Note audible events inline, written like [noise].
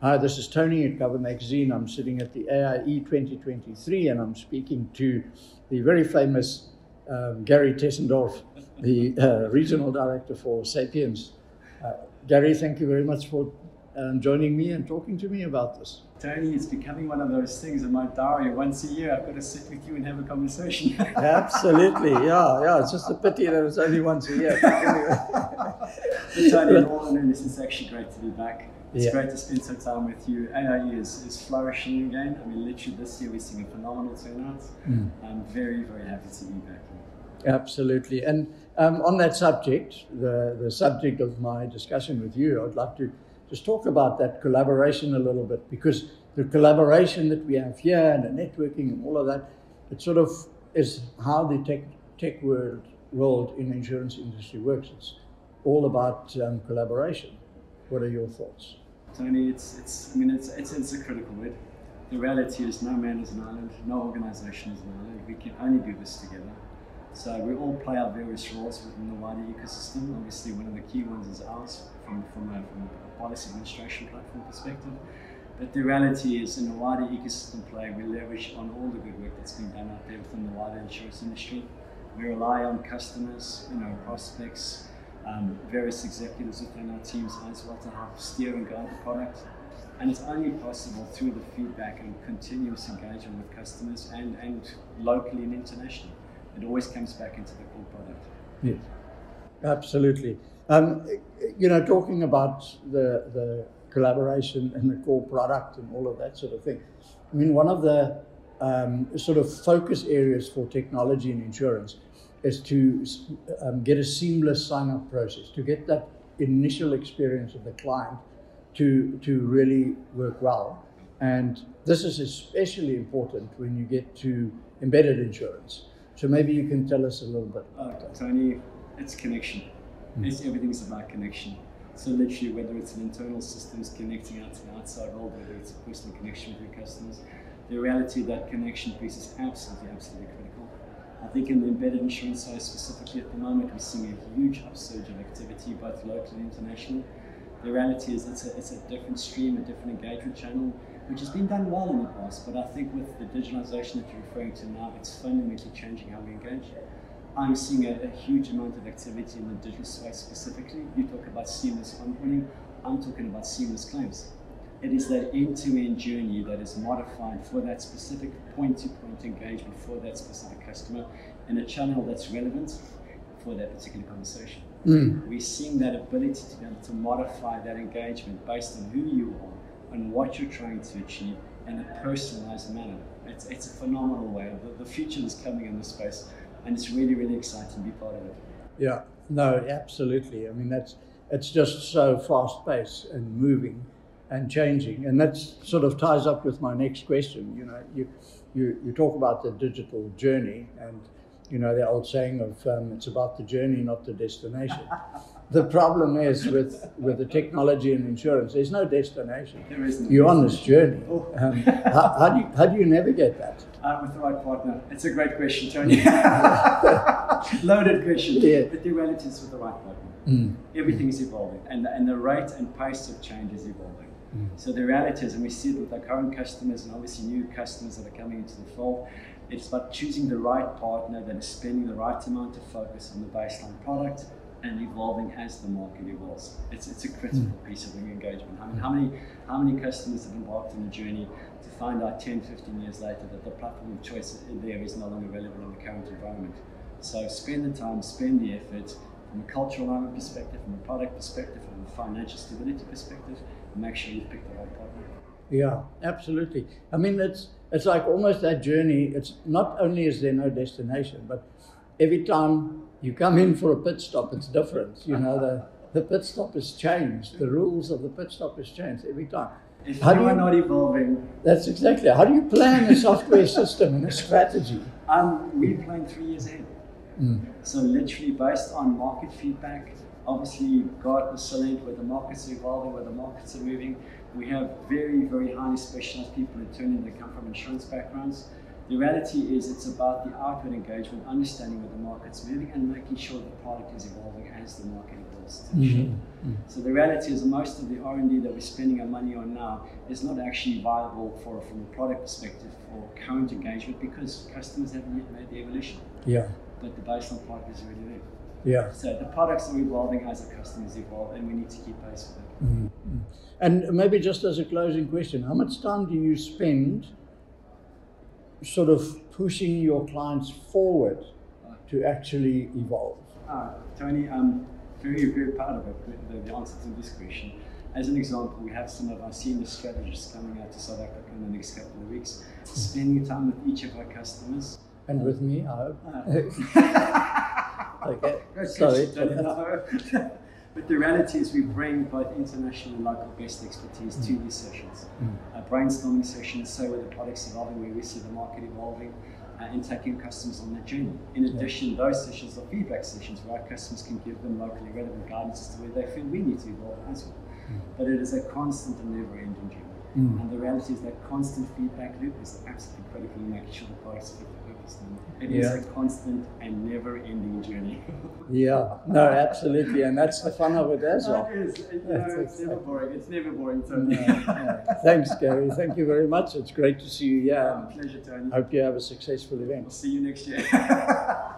Hi, this is Tony at Cover Magazine. I'm sitting at the AIE 2023 and I'm speaking to the very famous um, Gary Tessendorf, the uh, Regional Director for Sapiens. Uh, Gary, thank you very much for um, joining me and talking to me about this. Tony, it's becoming one of those things in my diary. Once a year, I've got to sit with you and have a conversation. [laughs] Absolutely, yeah, yeah. It's just a pity that it's only once a year. [laughs] But Tony, in all honesty, it's actually great to be back. It's Yeah. great to spend some time with you. AIE is, is flourishing again. I mean, literally this year we're seeing a phenomenal turnout. Mm. I'm very, very happy to be back here. Absolutely. And um, on that subject, the, the subject of my discussion with you, I'd like to just talk about that collaboration a little bit because the collaboration that we have here and the networking and all of that, it sort of is how the tech, tech world, world in the insurance industry works. It's all about um, collaboration. What are your thoughts? Tony, it's, it's I mean, it's, it's, it's a critical word. The reality is no man is an island, no organization is an island. We can only do this together. So we all play our various roles within the wider ecosystem. Obviously, one of the key ones is ours from, from, a, from a policy administration platform perspective. But the reality is, in the wider ecosystem play, we leverage on all the good work that's been done out there within the wider insurance industry. We rely on customers, you know, prospects, um, various executives within our teams as well to help steer and guide the product. And it's only possible through the feedback and continuous engagement with customers and, and locally and internationally. It always comes back into the core product. Yes, absolutely. Um, you know, talking about the, the collaboration and the core product and all of that sort of thing. I mean, one of the um, sort of focus areas for technology and insurance is to um, get a seamless sign up process, to get that initial experience of the client to, to really work well. And this is especially important when you get to embedded insurance. So maybe you can tell us a little bit Uh. Tony, it's connection. It's everything's about connection. So literally, whether it's an internal systems connecting out to the outside world, whether it's a personal connection with your customers, the reality that connection piece is absolutely, absolutely critical. I think in the embedded insurance side specifically at the moment, we're seeing a huge upsurge of activity, both locally and internationally. The reality is it's a, it's a different stream, a different engagement channel, which has been done well in the past, but I think with the digitalization that you're referring to now, it's fundamentally changing how we engage. I'm seeing a, a huge amount of activity in the digital space specifically. You talk about seamless onboarding, I'm talking about seamless claims. It is that end-to-end journey that is modified for that specific point-to-point engagement for that specific customer in a channel that's relevant for that particular conversation. Mm. We're seeing that ability to be able to modify that engagement based on who you are and what you're trying to achieve in a personalized manner. It's, it's a phenomenal way. The, the future is coming in this space, and it's really, really exciting to be part of it. Yeah, no, absolutely. I mean, that's it's just so fast paced and moving and changing, and that sort of ties up with my next question. You know, you you you talk about the digital journey, and you know the old saying of um, it's about the journey, not the destination. [laughs] the problem is with with the technology and insurance, there's no destination. There is no You're on this journey. Oh. Um, how, how do you how do you navigate that? Uh, with the right partner. It's a great question, Tony. [laughs] Loaded question. Yeah. But the reality is with the right partner. Mm. Everything is evolving, and the, and the rate and pace of change is evolving. Mm. So the reality is, and we see it with our current customers and obviously new customers that are coming into the fold, it's about choosing the right partner that is spending the right amount of focus on the baseline product and evolving as the market evolves. It's, it's a critical piece of engagement. I mean, how many, how many customers have embarked on a journey to find out 10, 15 years later that the platform of choice there is no longer relevant in the current environment? So spend the time, spend the effort from a cultural alignment perspective, from a product perspective, from a financial stability perspective, and make sure you pick the right partner. Yeah, absolutely. I mean, it's it's like almost that journey. It's not only is there no destination, but every time you come in for a pit stop, it's different. You know, the the pit stop has changed. The rules of the pit stop has changed every time. If How do you are not evolving, That's exactly. How do you plan a software system and a strategy? um, we plan three years ahead. Mm. So literally based on market feedback, obviously Gartner Celent, where the markets are evolving, where the markets are moving. We have very, very highly specialized people internally that come from insurance backgrounds. The reality is it's about the outward engagement, understanding where the market's moving and making sure the product is evolving as the market evolves. themselves to the Mhm. shop. So the reality is most of the R&D that we're spending our money on now is not actually viable for from a product perspective for current engagement because customers haven't yet made the evolution. Yeah, But the baseline product is really there. yeah. So the products are evolving as our customers evolve and we need to keep pace with it. Mm, mm. And maybe just as a closing question, how much time do you spend sort of pushing your clients forward to actually evolve? Ah, Tony, I'm very, very proud of it, the, the answer to this question. As an example, we have some of our senior strategists coming out to South Africa in the next couple of weeks, spending time with each of our customers. And with me, I hope. [laughs] [laughs] Ah. Okay, [laughs] sorry. question, Tony. No. But the reality is we bring both international and local best expertise to these sessions. Uh, brainstorming sessions, so where the product's evolving, where we see the market evolving, uh, and taking customers on that journey. In addition, those sessions are feedback sessions where our customers can give them locally relevant guidance as to where they feel we need to evolve as well. But it is a constant and never-ending journey. Mm. And the reality is that constant feedback loop is absolutely critical in making sure the products fit the purpose. It is Yeah. a constant and never-ending journey. [laughs] Yeah, no, absolutely. And that's the fun of it as well. It is. It's never boring. It's never boring, No, Tony. no. [laughs] Thanks, Gary. Thank you very much. It's great to see you here. Pleasure, Tony. Hope you have a successful event. I'll see you next year. [laughs]